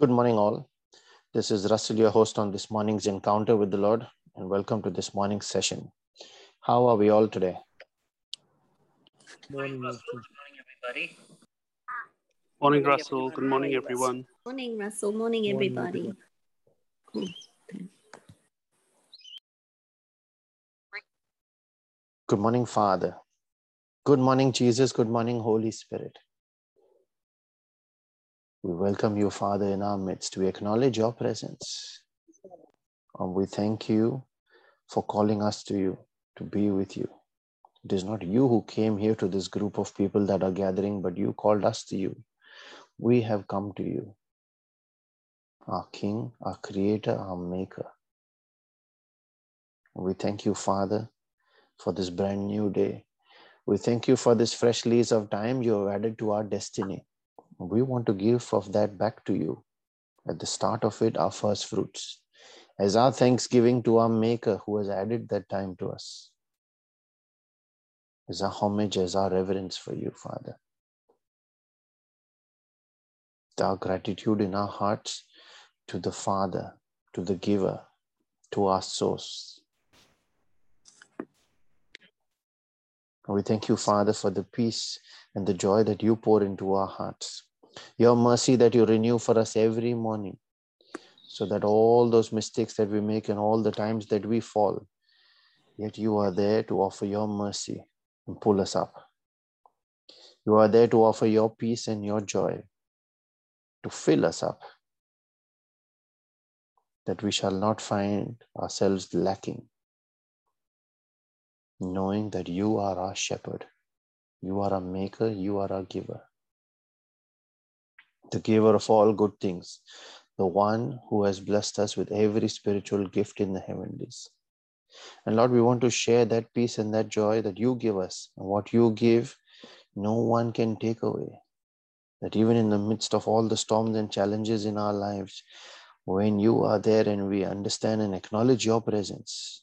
Good morning, all. This is Russell, your host on this morning's encounter with the Lord, and welcome to this morning's session. How are we all today? Morning, Russell. Morning, everybody. Morning, Russell. Good morning, everyone. Morning, Russell. Morning, Morning, everybody. Good morning, Father. Good morning, Jesus. Good morning, Holy Spirit. We welcome you, Father, in our midst. We acknowledge your presence. And we thank you for calling us to you, to be with you. It is not you who came here to this group of people that are gathering, but you called us to you. We have come to you, our King, our Creator, our Maker. We thank you, Father, for this brand new day. We thank you for this fresh lease of time you have added to our destiny. We want to give of that back to you. At the start of it, our first fruits, as our thanksgiving to our Maker who has added that time to us, as our homage, as our reverence for you, Father. Our gratitude in our hearts to the Father, to the Giver, to our source. We thank you, Father, for the peace and the joy that you pour into our hearts. Your mercy that you renew for us every morning, so that all those mistakes that we make and all the times that we fall, yet you are there to offer your mercy and pull us up. You are there to offer your peace and your joy, to fill us up, that we shall not find ourselves lacking knowing that you are our shepherd, you are our maker, you are our giver, the giver of all good things, the one who has blessed us with every spiritual gift in the heavenlies. And Lord, we want to share that peace and that joy that you give us. And what you give, no one can take away. That even in the midst of all the storms and challenges in our lives, when you are there and we understand and acknowledge your presence,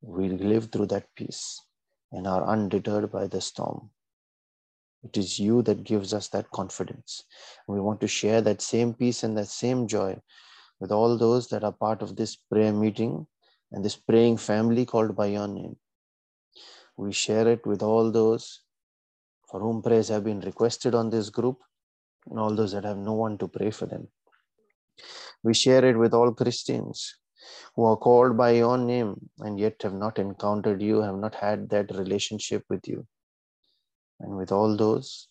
we live through that peace and are undeterred by the storm. It is you that gives us that confidence. We want to share that same peace and that same joy with all those that are part of this prayer meeting and this praying family called by your name. We share it with all those for whom prayers have been requested on this group and all those that have no one to pray for them. We share it with all Christians who are called by your name and yet have not encountered you, have not had that relationship with you. And with all those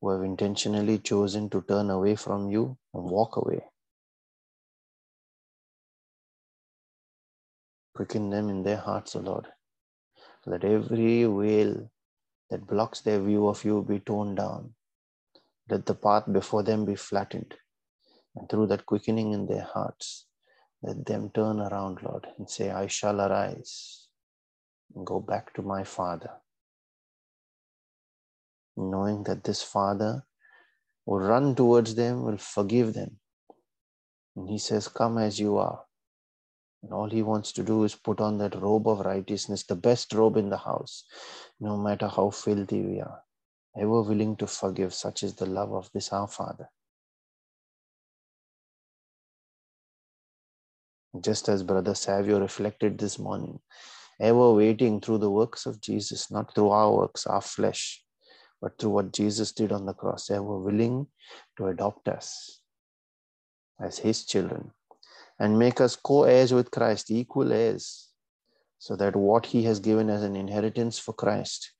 who have intentionally chosen to turn away from you and walk away. Quicken them in their hearts, O Lord. Let every veil that blocks their view of you be torn down. Let the path before them be flattened. And through that quickening in their hearts, let them turn around, Lord, and say, I shall arise and go back to my Father. Knowing that this Father will run towards them, will forgive them. And He says, Come as you are. And all He wants to do is put on that robe of righteousness, the best robe in the house, no matter how filthy we are. Ever willing to forgive, such is the love of this our Father. just as Brother Savio reflected this morning, ever waiting through the works of Jesus, not through our works, our flesh, but through what Jesus did on the cross, they were willing to adopt us as his children and make us co heirs with Christ, equal heirs, so that what he has given as an inheritance for Christ,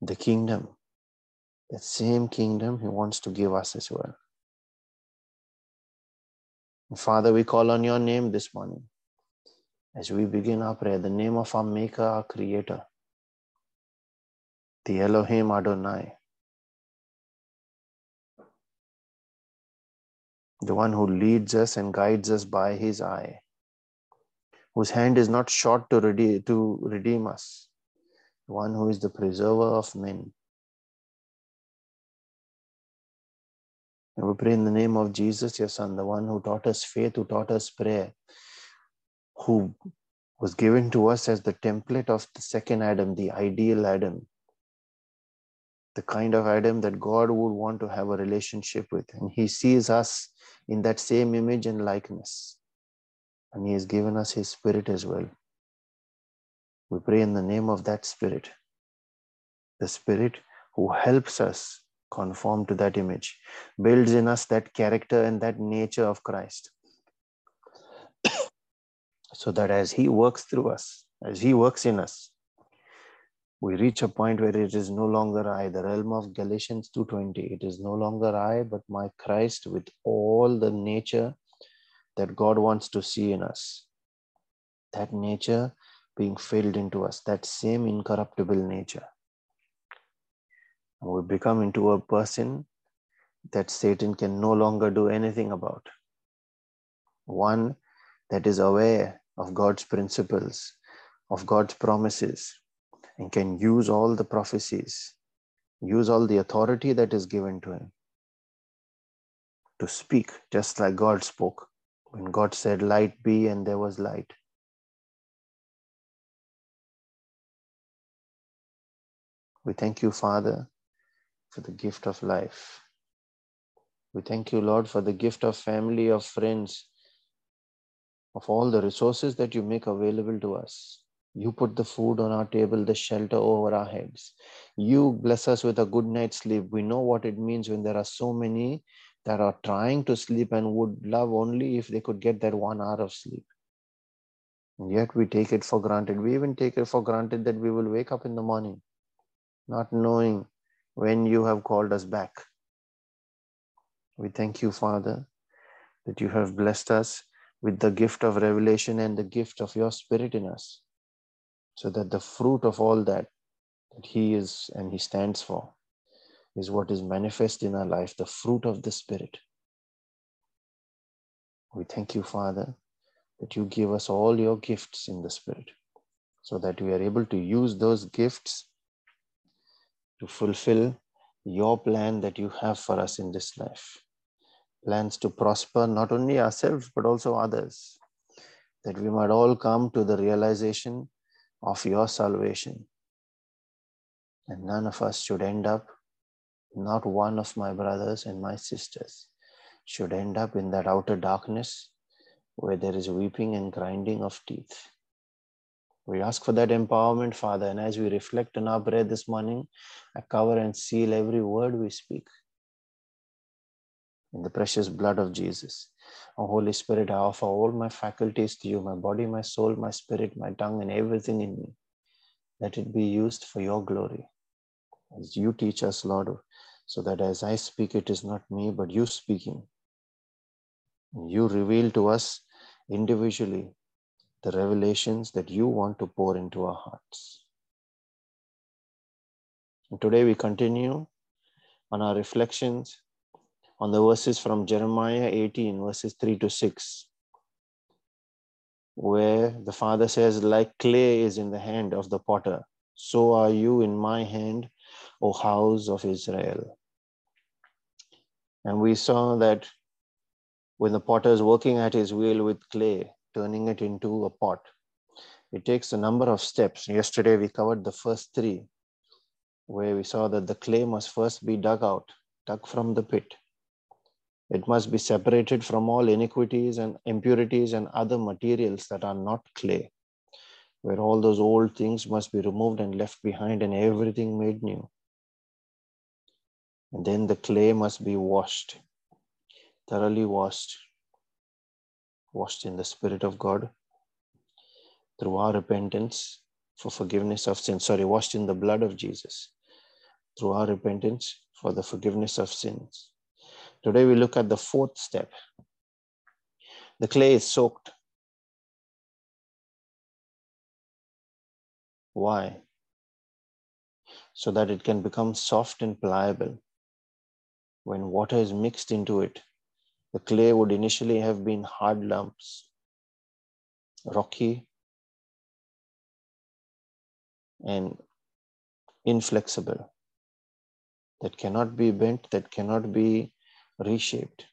the kingdom, that same kingdom he wants to give us as well. Father, we call on your name this morning as we begin our prayer, the name of our Maker, our Creator, the Elohim Adonai, the one who leads us and guides us by his eye, whose hand is not short to redeem, to redeem us, the one who is the preserver of men. And we pray in the name of Jesus, your Son, the one who taught us faith, who taught us prayer, who was given to us as the template of the second Adam, the ideal Adam, the kind of Adam that God would want to have a relationship with. And He sees us in that same image and likeness. And He has given us His Spirit as well. We pray in the name of that Spirit, the Spirit who helps us conform to that image, builds in us that character and that nature of Christ. so that as He works through us, as He works in us, we reach a point where it is no longer I, the realm of Galatians 2.20. It is no longer I, but my Christ with all the nature that God wants to see in us. That nature being filled into us, that same incorruptible nature. We become into a person that Satan can no longer do anything about. One that is aware of God's principles, of God's promises, and can use all the prophecies, use all the authority that is given to him to speak just like God spoke. When God said, Light be, and there was light. We thank you, Father, for the gift of life. We thank you, Lord, for the gift of family, of friends, of all the resources that you make available to us. You put the food on our table, the shelter over our heads. You bless us with a good night's sleep. We know what it means when there are so many that are trying to sleep and would love only if they could get that one hour of sleep. And yet we take it for granted. We even take it for granted that we will wake up in the morning, not knowing when you have called us back. We thank you, Father, that you have blessed us with the gift of revelation and the gift of your spirit in us so that the fruit of all that that he is and he stands for is what is manifest in our life the fruit of the spirit. We thank you father that you give us all your gifts in the spirit so that we are able to use those gifts to fulfill your plan that you have for us in this life. Plans to prosper not only ourselves but also others that we might all come to the realization of your salvation. And none of us should end up, not one of my brothers and my sisters should end up in that outer darkness where there is weeping and grinding of teeth. We ask for that empowerment, Father, and as we reflect on our prayer this morning, I cover and seal every word we speak in the precious blood of Jesus. Oh, Holy Spirit, I offer all my faculties to you my body, my soul, my spirit, my tongue, and everything in me. Let it be used for your glory. As you teach us, Lord, so that as I speak, it is not me, but you speaking. You reveal to us individually the revelations that you want to pour into our hearts. And today we continue on our reflections on the verses from Jeremiah 18, verses 3 to 6, where the Father says, Like clay is in the hand of the potter, so are you in my hand, O house of Israel. And we saw that when the potter is working at his wheel with clay, turning it into a pot, it takes a number of steps. Yesterday we covered the first three, where we saw that the clay must first be dug out, dug from the pit. It must be separated from all iniquities and impurities and other materials that are not clay, where all those old things must be removed and left behind and everything made new. And then the clay must be washed, thoroughly washed, washed in the Spirit of God through our repentance for forgiveness of sins. Sorry, washed in the blood of Jesus through our repentance for the forgiveness of sins Today we look at the fourth step. The clay is soaked. Why? So that it can become soft and pliable. When water is mixed into it, the clay would initially have been hard lumps, rocky, and inflexible, that cannot be bent, that cannot be reshaped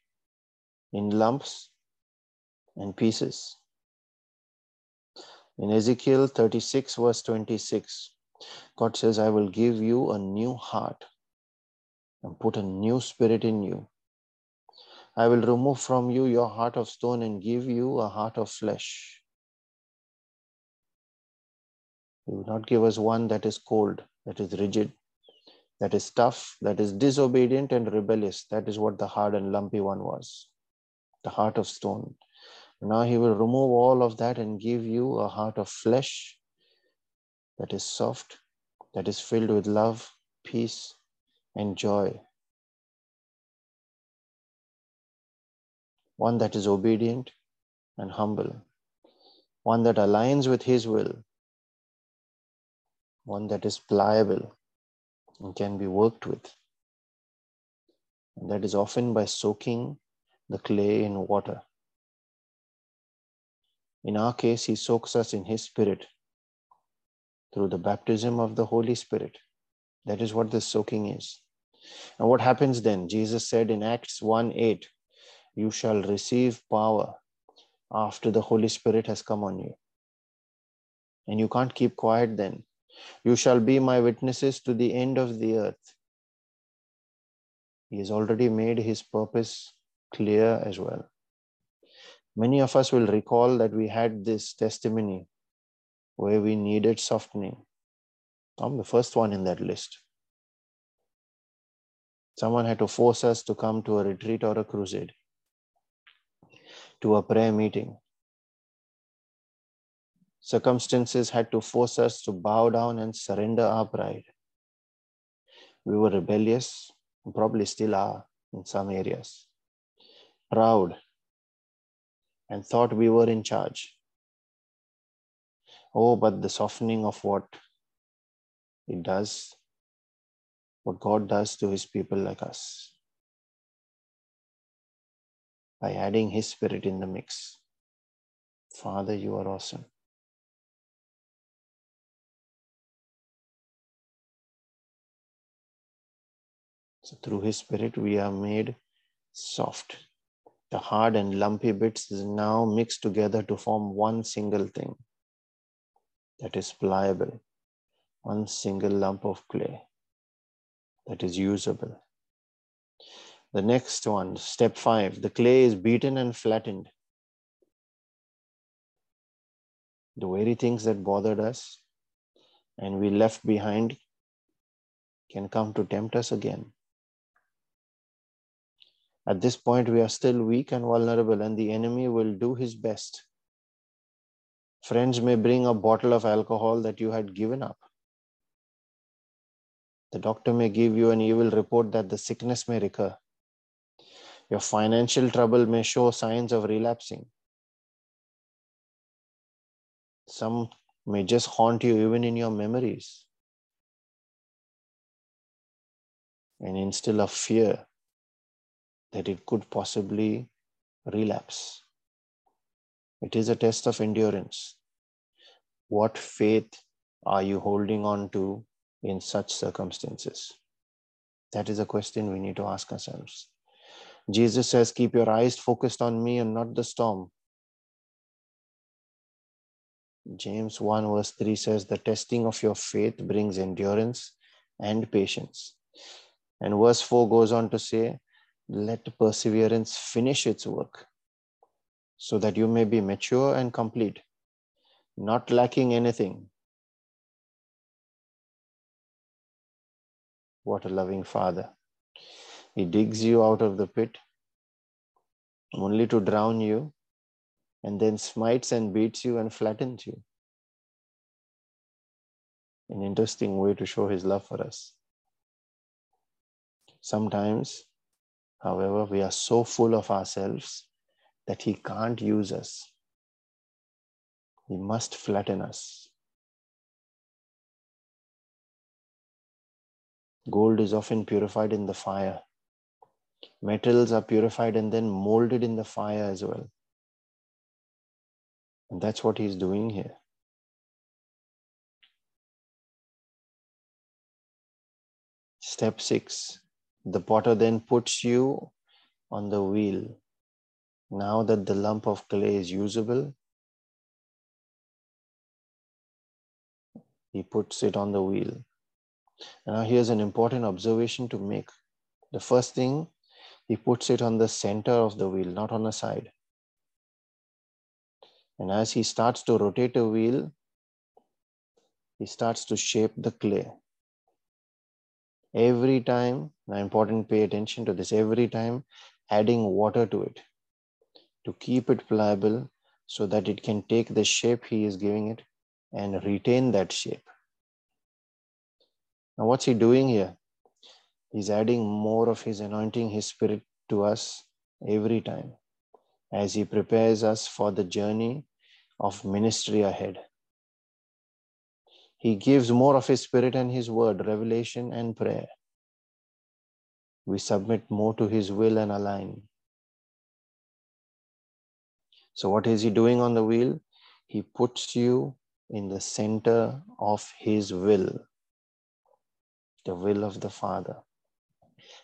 in lumps and pieces. In Ezekiel 36, verse 26, God says, I will give you a new heart and put a new spirit in you. I will remove from you your heart of stone and give you a heart of flesh. He will not give us one that is cold, that is rigid, that is tough, that is disobedient and rebellious. That is what the hard and lumpy one was the heart of stone. Now he will remove all of that and give you a heart of flesh that is soft, that is filled with love, peace, and joy. One that is obedient and humble. One that aligns with his will. One that is pliable and can be worked with. And that is often by soaking the clay in water. In our case, He soaks us in His Spirit through the baptism of the Holy Spirit. That is what this soaking is. And what happens then? Jesus said in Acts 1 8, You shall receive power after the Holy Spirit has come on you. And you can't keep quiet then. You shall be my witnesses to the end of the earth. He has already made his purpose clear as well. Many of us will recall that we had this testimony where we needed softening. I'm the first one in that list. Someone had to force us to come to a retreat or a crusade, to a prayer meeting. Circumstances had to force us to bow down and surrender our pride. We were rebellious, probably still are in some areas proud, and thought we were in charge. Oh, but the softening of what it does, what God does to his people like us, by adding his spirit in the mix. Father, you are awesome. So, through his spirit, we are made soft the hard and lumpy bits is now mixed together to form one single thing that is pliable, one single lump of clay that is usable. The next one, step five, the clay is beaten and flattened. The very things that bothered us and we left behind can come to tempt us again. At this point, we are still weak and vulnerable, and the enemy will do his best. Friends may bring a bottle of alcohol that you had given up. The doctor may give you an evil report that the sickness may recur. Your financial trouble may show signs of relapsing. Some may just haunt you even in your memories and instill a fear that it could possibly relapse. It is a test of endurance. What faith are you holding on to in such circumstances? That is a question we need to ask ourselves. Jesus says, Keep your eyes focused on me and not the storm. James 1 verse 3 says, The testing of your faith brings endurance and patience. And verse 4 goes on to say, let perseverance finish its work so that you may be mature and complete, not lacking anything. What a loving Father. He digs you out of the pit only to drown you and then smites and beats you and flattens you. An interesting way to show his love for us. Sometimes However, we are so full of ourselves that He can't use us. He must flatten us. Gold is often purified in the fire. Metals are purified and then molded in the fire as well. And that's what he's doing here. Step six the potter then puts you on the wheel. Now that the lump of clay is usable, he puts it on the wheel. Now, here's an important observation to make. The first thing, he puts it on the center of the wheel, not on the side. And as he starts to rotate a wheel, he starts to shape the clay. Every time, now important, pay attention to this, every time adding water to it to keep it pliable so that it can take the shape he is giving it and retain that shape. Now, what's he doing here? He's adding more of his anointing, his spirit to us every time as he prepares us for the journey of ministry ahead. He gives more of his spirit and his word, revelation and prayer. We submit more to his will and align. So, what is he doing on the wheel? He puts you in the center of his will, the will of the Father,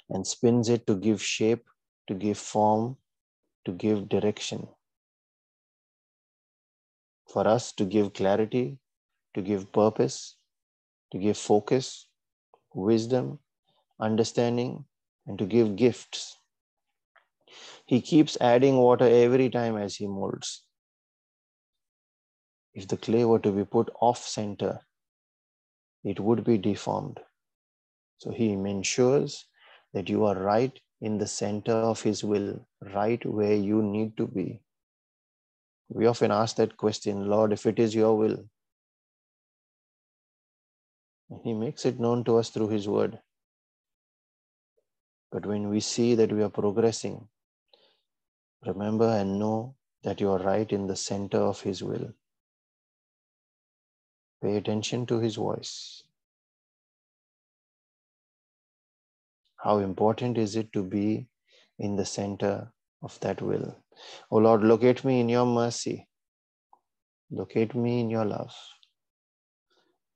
and spins it to give shape, to give form, to give direction. For us to give clarity, to give purpose, to give focus, wisdom, understanding, and to give gifts. He keeps adding water every time as he molds. If the clay were to be put off center, it would be deformed. So he ensures that you are right in the center of his will, right where you need to be. We often ask that question, Lord, if it is your will. He makes it known to us through his word. But when we see that we are progressing, remember and know that you are right in the center of his will. Pay attention to his voice. How important is it to be in the center of that will? Oh Lord, locate me in your mercy. Locate me in your love.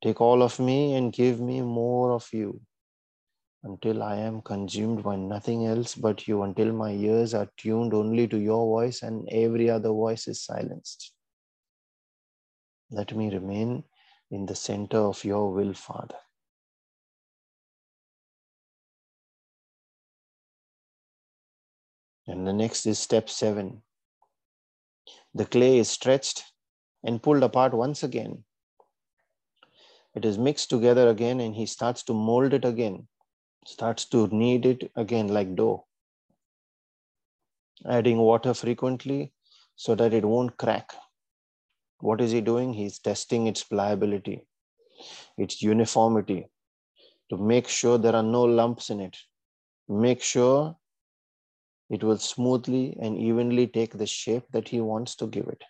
Take all of me and give me more of you until I am consumed by nothing else but you, until my ears are tuned only to your voice and every other voice is silenced. Let me remain in the center of your will, Father. And the next is step seven. The clay is stretched and pulled apart once again. It is mixed together again, and he starts to mold it again, starts to knead it again like dough, adding water frequently so that it won't crack. What is he doing? He's testing its pliability, its uniformity, to make sure there are no lumps in it, make sure it will smoothly and evenly take the shape that he wants to give it.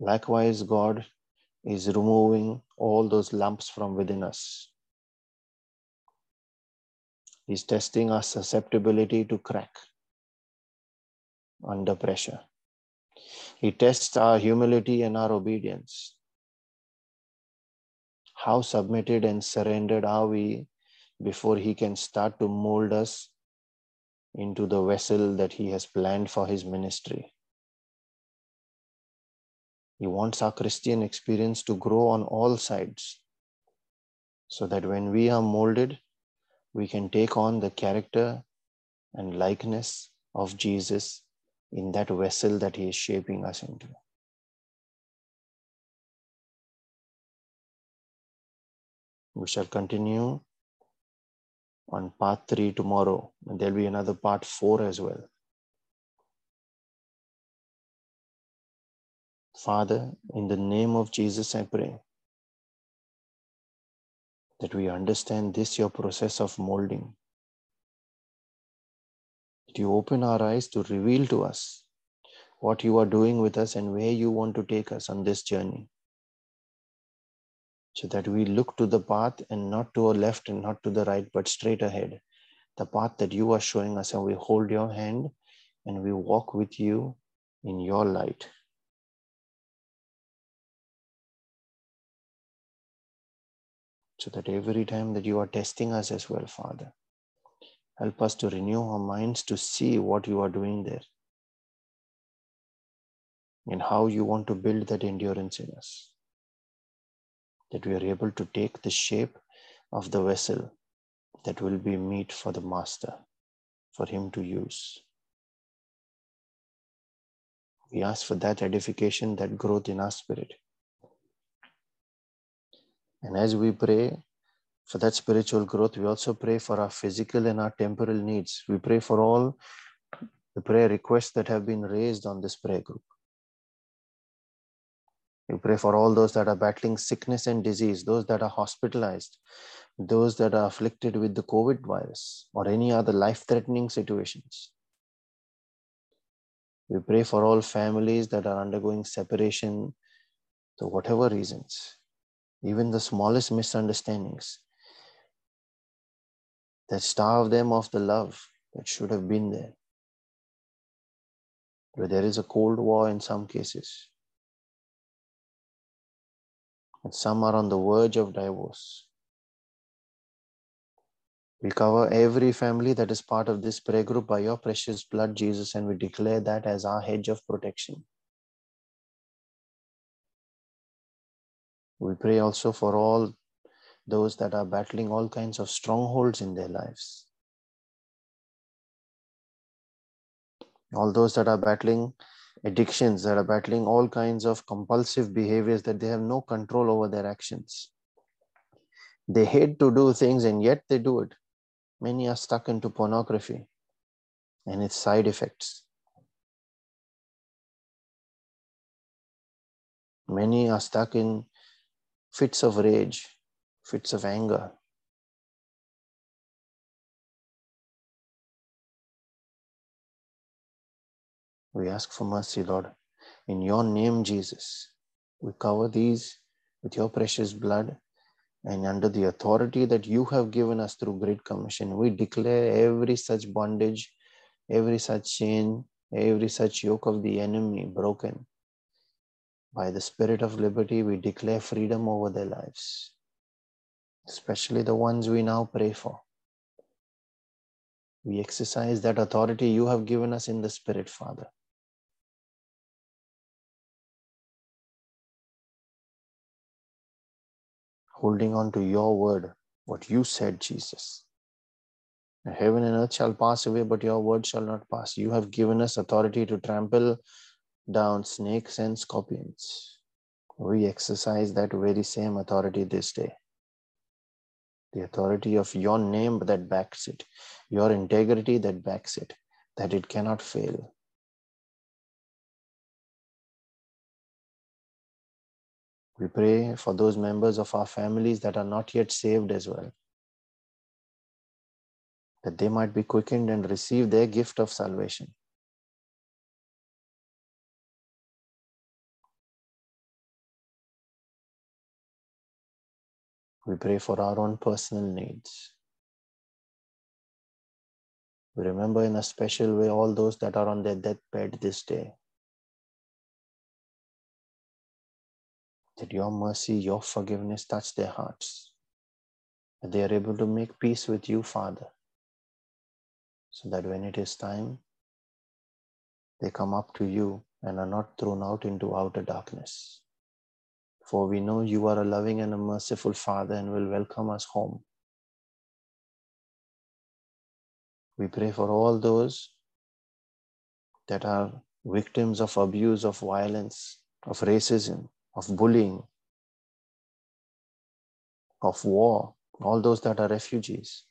Likewise, God is removing all those lumps from within us. He's testing our susceptibility to crack under pressure. He tests our humility and our obedience. How submitted and surrendered are we before He can start to mold us into the vessel that He has planned for His ministry? He wants our Christian experience to grow on all sides so that when we are molded, we can take on the character and likeness of Jesus in that vessel that He is shaping us into. We shall continue on part three tomorrow, and there'll be another part four as well. Father, in the name of Jesus, I pray that we understand this, your process of molding that you open our eyes to reveal to us what you are doing with us and where you want to take us on this journey. So that we look to the path and not to a left and not to the right, but straight ahead. The path that you are showing us, and we hold your hand and we walk with you in your light. So that every time that you are testing us as well, Father, Help us to renew our minds to see what you are doing there and how you want to build that endurance in us. That we are able to take the shape of the vessel that will be meet for the master, for him to use. We ask for that edification, that growth in our spirit. And as we pray for that spiritual growth, we also pray for our physical and our temporal needs. We pray for all the prayer requests that have been raised on this prayer group. We pray for all those that are battling sickness and disease, those that are hospitalized, those that are afflicted with the COVID virus or any other life threatening situations. We pray for all families that are undergoing separation for whatever reasons, even the smallest misunderstandings that starve them of the love that should have been there. Where there is a cold war in some cases, and some are on the verge of divorce. We cover every family that is part of this prayer group by your precious blood, Jesus, and we declare that as our hedge of protection. We pray also for all those that are battling all kinds of strongholds in their lives. All those that are battling addictions, that are battling all kinds of compulsive behaviors that they have no control over their actions. They hate to do things and yet they do it. Many are stuck into pornography and its side effects. Many are stuck in fits of rage, fits of anger. We ask for mercy, Lord. In your name, Jesus, we cover these with your precious blood and under the authority that you have given us through Great Commission, we declare every such bondage, every such chain, every such yoke of the enemy broken. By the Spirit of liberty, we declare freedom over their lives, especially the ones we now pray for. We exercise that authority you have given us in the Spirit, Father. holding on to your word, what you said, Jesus. Heaven and earth shall pass away, but your word shall not pass. You have given us authority to trample down snakes and scorpions. We exercise that very same authority this day. The authority of your name that backs it, your integrity that backs it, that it cannot fail. We pray for those members of our families that are not yet saved as well, that they might be quickened and receive their gift of salvation. We pray for our own personal needs. We remember in a special way all those that are on their deathbed this day. that your mercy, your forgiveness touch their hearts, that they are able to make peace with you, Father, so that when it is time, they come up to you and are not thrown out into outer darkness. For we know you are a loving and a merciful Father and will welcome us home. We pray for all those that are victims of abuse, of violence, of racism, of bullying, of war, all those that are refugees,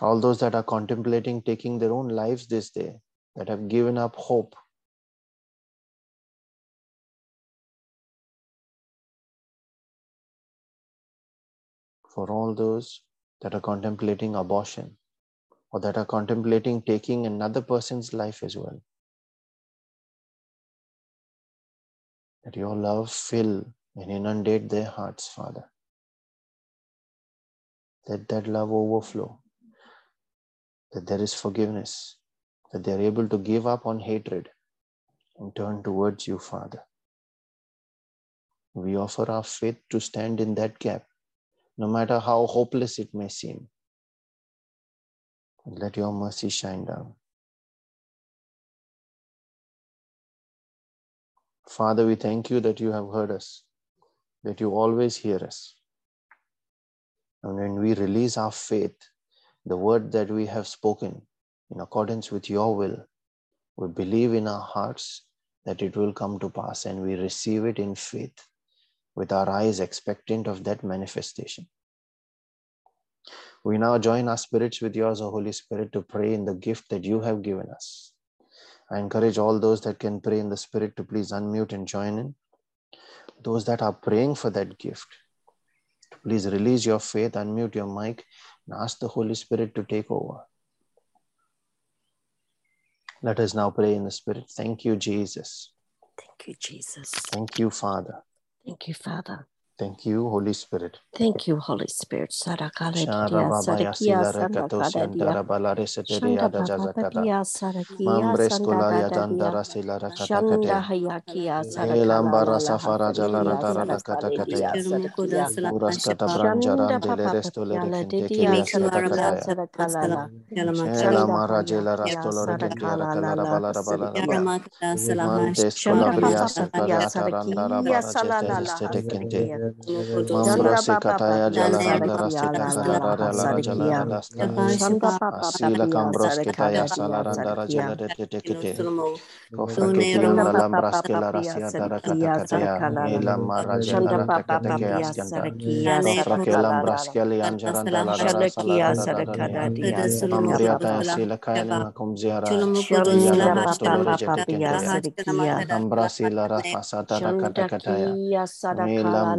all those that are contemplating taking their own lives this day, that have given up hope. For all those that are contemplating abortion or that are contemplating taking another person's life as well. Let your love fill and inundate their hearts, Father. Let that love overflow, that there is forgiveness, that they are able to give up on hatred and turn towards you, Father. We offer our faith to stand in that gap, no matter how hopeless it may seem. Let your mercy shine down. Father, we thank you that you have heard us, that you always hear us. And when we release our faith, the word that we have spoken in accordance with your will, we believe in our hearts that it will come to pass and we receive it in faith with our eyes expectant of that manifestation. We now join our spirits with yours, O Holy Spirit, to pray in the gift that you have given us. I encourage all those that can pray in the Spirit to please unmute and join in. Those that are praying for that gift, please release your faith, unmute your mic, and ask the Holy Spirit to take over. Let us now pray in the Spirit. Thank you, Jesus. Thank you, Jesus. Thank you, Father. Thank you, Father. Thank you, Holy Spirit. Thank you, Holy Spirit. Thank you. Mamrasi kataya jala andara kata-kata kataya ilam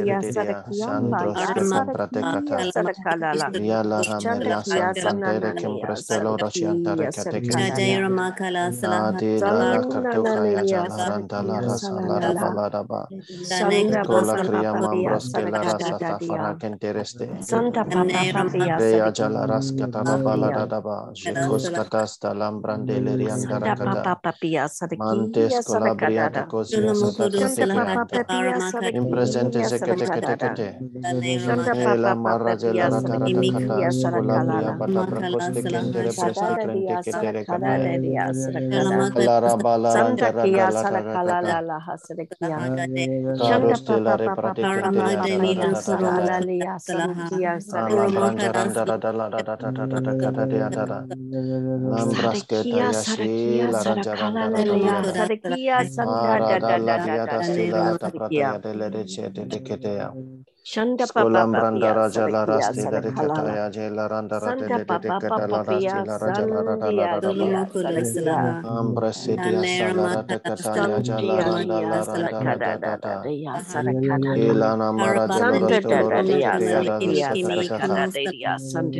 Siritiria, Sandro, Stepantratecata, Yala Rameria, Santantere, Kimprestelo, Rociantare, Catecatia, Nadi, Lala, Catuca, Yajaranta, La Rasa, La Raba, La Raba, Nicola, Cria, Mambros, de la Rasa, Tafara, Kentereste, Dea, Jalaras, Cataraba, La Raba, Jicos, Catasta, Lambran, Delirian, Daracata, Mantes, Colabria, Tacos, Yasata, Impresentes, Sarakia, Sarakia, 对呀 Shanda Papa Randara Jala Rasti Daritaya Jela Randara Dedicata Larasti Laraja Larada Ambrasidia Salara Tekataya Jala Randara Ilana Maraja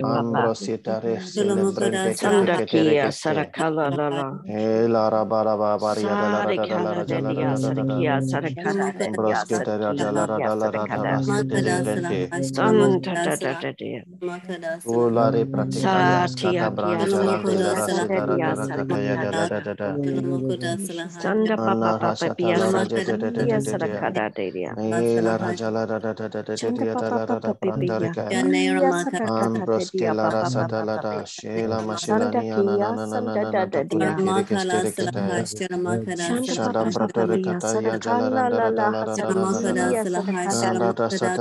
Ambrosita Sandakia Sarakala Lala Elara Baraba Baria Sarakala Sarakala Sarakala Sarakala Sarakala Sarakala Shada brata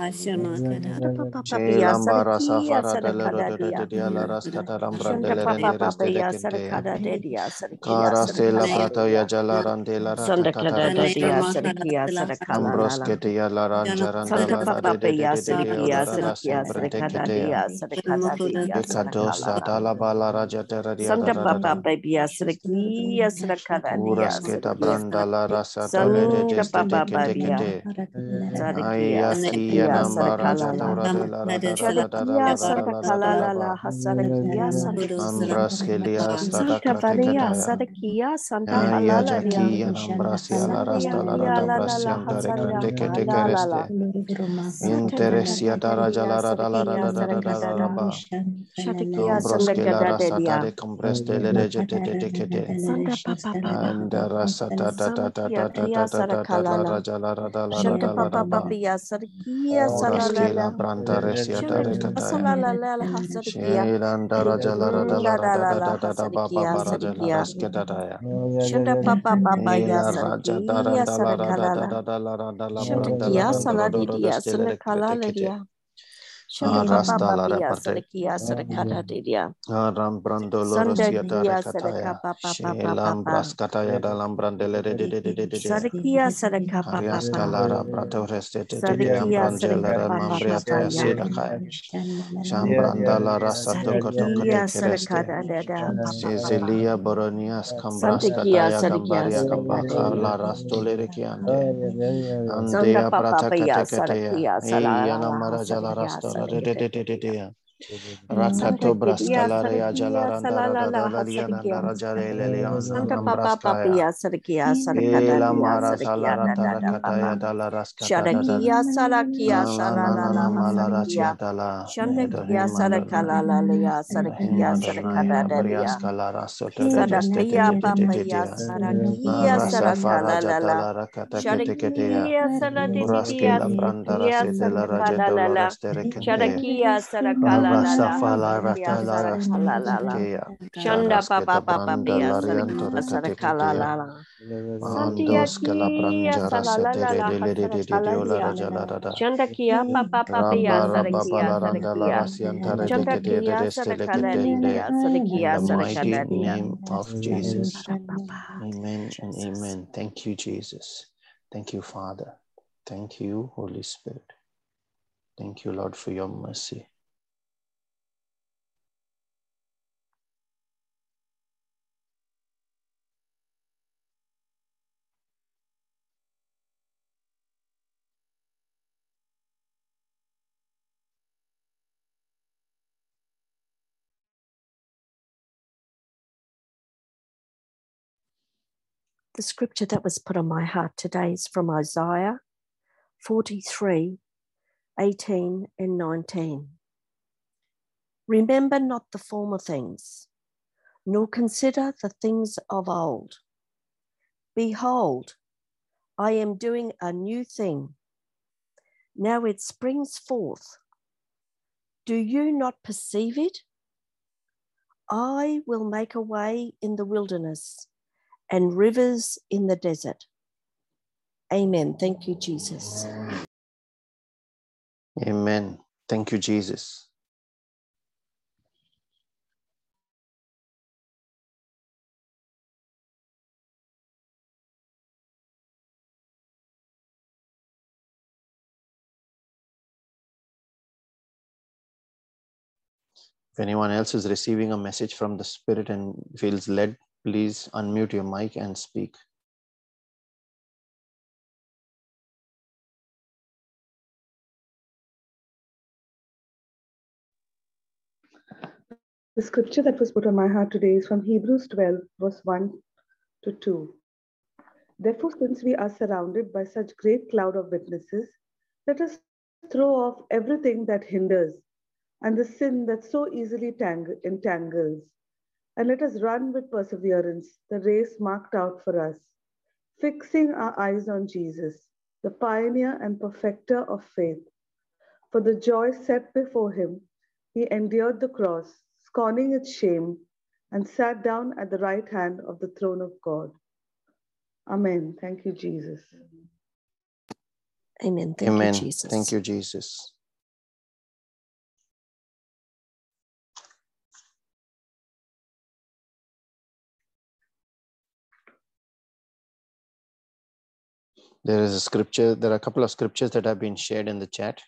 ba. Papa Papa Abara Yantia fasata ra Kia ra katia de Ora de Sarakala. de stele makara de de de de de de salaha de de Santa keste. Dadadia Sarakadadia. She koto ya jasata Santa pratekata. Dadadia Sarakia. Dore siantara shela raja Sarakia la ra da da Sarakala sele kode Ladia ya da da da da la ra Sarakada. da ba. Santa Papa Papa Che lambara Sarakia safara delle rode de de Sarakadadia. dia la raskata lambran Shanta delle Papa rende Papa reste de ya kente. Sarakada Dedia Sarakia Cara stella prato ya Sarakadadia. jala rande la Santa rakata Kada tarakasta. Dedia Sarakia Sarakala Ambros Lala. kete ya la ranjaranda Santa la ra de Papa de de ya de de de Sarakia la ra da Sarakia sembrante Sarakada kete ya. Dia Sarakada Dedia Ekadosa Sarakala dala bala raja tera dia da Santa da da da. Papa ya Sarakia Sarakada Dia Uras keta Sarakia branda la rasa tole de Santa deste de Papa kete ya kete. Sarakia Ayaki ya Sarakia nambara Sarakala jata ura Lala. de la ra da da da da da Sarakia la ra da la ra da Sarakala da Lala ba. Hasarakia Sarakia Ambras kelia stada Santa krate Varia kataya. Sarakia Santa Aya Halalalia jaki ya nambrasi ya la Sandia rasta la ra Kia da La La La brasiam tare Hasaria krate kete La La La kereste. Interesia dara Satatatatatadia jala ra da la ra Sarakia da da da da da da Sarakadada ba. Shatakia Ambros kela rasa Sandakadadia tare compreste le reje te te te kete. Santa Papa Papa And rasa ta ta ta ta Santia ta ta Kia ta ta ta ta la ra Sarakalala jala ra da la ra Shanta da la ra Papa ba. Papia Sarakia Uras kela Salalala branda resia tare Shatakia kataya. Salalala Hasarakia Shelanda raja la ra da la Da ra da da la da la da da da ba ba Hasarakia ba raja la Sarakia raske da da ya. Shanta Papa Papa Ela raja da ra Sarakia da la ra da da Sarakalala da da la ra da la branda la Shatakia rasta la reparte. Sarakia Sarakata Didia Ah, ram brando rekataya. Brandele de de de de de la kereste. Boronias gambaria la rekiande. Prata yana Salala marajala Hasarakia rastola de de de de de Sarakada de. Mm. Santa Rakato Kidia brascalaria Sarakia jalaranda rada Salala dalariana Hasarakia rajare leliana Santa mm. Papa nambraskaya. Papia Sarakia mm. eh, Sarakada la Dia mara Sarakia salara Dada tarakataya Papa dalaraskata da da. Sharakia Salakia Na na na na Salalala malaratia Hasarakia dala. Shandakia Elohim Adonai. Sarakalalia Elohim Sarakia Adonai. Sarakadadia Abriaska lara soto de deste de Sadakia de de de de Papaya de. Sarakia Rasa faraja Sarakalala dala rakata kete kete ya. Sharakia Braske Saladidia la branda Sarakia rase de la raja Sarakalala dolores de rekente. Sharakia Rasa Sarakalala fala Hasakia rata la rasta Sarakalala kete ya. Shanda Sharaske Papa Papa Pia Salalala Papa Papaya Ramba raba Sarakia bala randa la Sarakia rasianta re de kete de Shandakia deste le ketende. Sarakadadia In the name of Jesus. Amen and amen. Thank you, Jesus. Thank you, Father. Thank you, Holy Spirit. Thank you, Lord, for your mercy. The scripture that was put on my heart today is from Isaiah 43 18 and 19. Remember not the former things, nor consider the things of old. Behold, I am doing a new thing. Now it springs forth. Do you not perceive it? I will make a way in the wilderness and rivers in the desert. Amen. Thank you, Jesus. Amen. Thank you, Jesus. If anyone else is receiving a message from the Spirit and feels led, please unmute your mic and speak. The scripture that was put on my heart today is from Hebrews 12, verse 1 to 2. Therefore, since we are surrounded by such great cloud of witnesses, let us throw off everything that hinders and the sin that so easily tang- entangles. And let us run with perseverance the race marked out for us, fixing our eyes on Jesus, the pioneer and perfecter of faith. For the joy set before him, he endured the cross, scorning its shame, and sat down at the right hand of the throne of God. Amen. Thank you, Jesus. Amen. Thank Amen. you, Jesus. Thank you, Jesus. There is a scripture, there are a couple of scriptures that have been shared in the chat.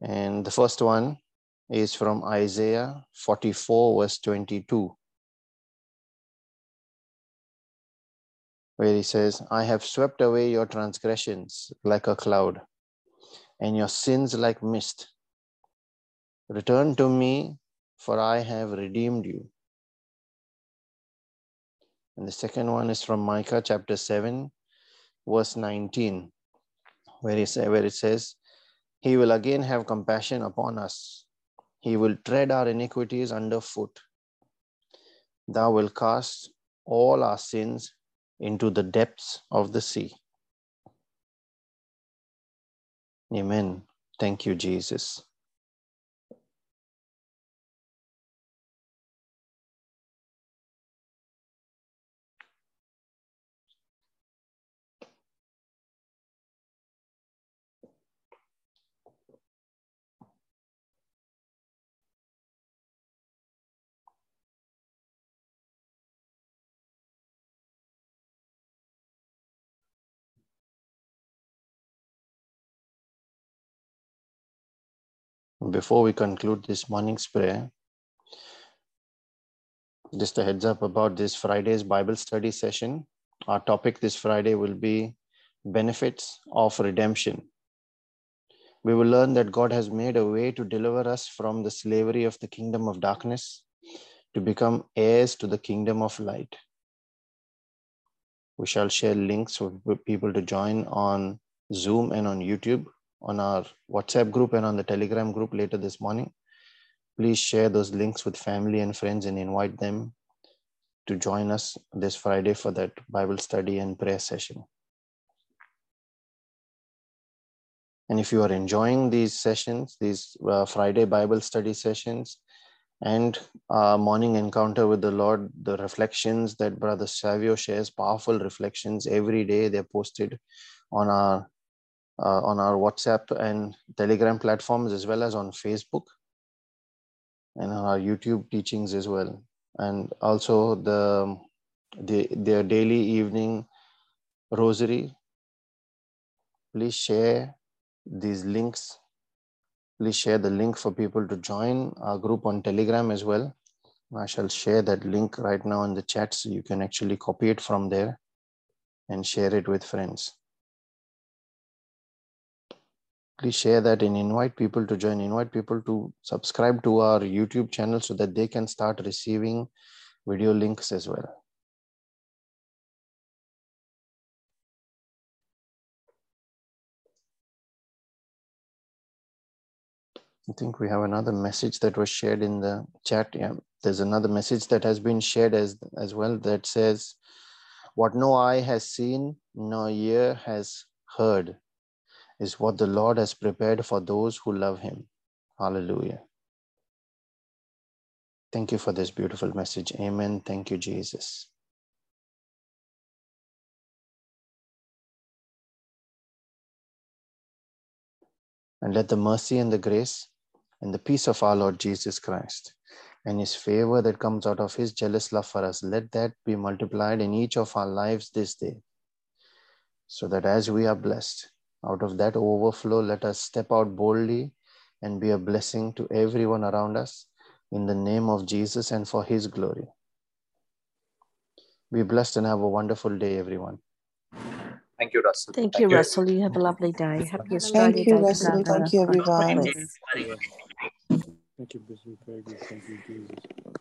And the first one is from Isaiah 44, verse 22, where he says, I have swept away your transgressions like a cloud, and your sins like mist. Return to me, for I have redeemed you. And the second one is from Micah chapter 7, verse 19, where, he say, where it says, He will again have compassion upon us. He will tread our iniquities underfoot. Thou will cast all our sins into the depths of the sea. Amen. Thank you, Jesus. Before we conclude this morning's prayer, just a heads up about this Friday's Bible study session. Our topic this Friday will be benefits of redemption. We will learn that God has made a way to deliver us from the slavery of the kingdom of darkness to become heirs to the kingdom of light. We shall share links for people to join on Zoom and on YouTube, on our WhatsApp group and on the Telegram group later this morning. Please share those links with family and friends and invite them to join us this Friday for that Bible study and prayer session. And if you are enjoying these sessions, these uh, Friday Bible study sessions, and uh, morning encounter with the Lord, the reflections that Brother Savio shares, powerful reflections every day, they're posted on our uh, on our WhatsApp and Telegram platforms as well as on Facebook and on our YouTube teachings as well, and also the the their daily evening rosary. Please share these links. Please share the link for people to join our group on Telegram as well. I shall share that link right now in the chat so you can actually copy it from there and share it with friends. Please share that and invite people to join, invite people to subscribe to our YouTube channel so that they can start receiving video links as well. I think we have another message that was shared in the chat. Yeah, there's another message that has been shared as as well that says, "What no eye has seen, no ear has heard, is what the Lord has prepared for those who love Him." Hallelujah. Thank you for this beautiful message. Amen. Thank you, Jesus. And let the mercy and the grace and the peace of our Lord Jesus Christ and his favor that comes out of his jealous love for us, let that be multiplied in each of our lives this day. So that as we are blessed, out of that overflow, let us step out boldly and be a blessing to everyone around us in the name of Jesus and for his glory. Be blessed and have a wonderful day, everyone. Thank you, Russell. Thank you, Russell. You have a lovely day. Happy Thank you, Day Russell. Thank you, everyone. Thank you, Bishop Fergus. Thank you, Jesus.